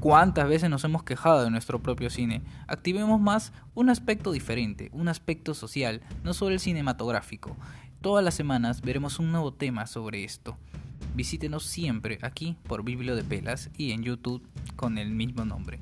¿Cuántas veces nos hemos quejado de nuestro propio cine? Activemos más un aspecto diferente, un aspecto social, no solo el cinematográfico. Todas las semanas veremos un nuevo tema sobre esto. Visítenos siempre aquí por Biblio de Pelas y en YouTube con el mismo nombre.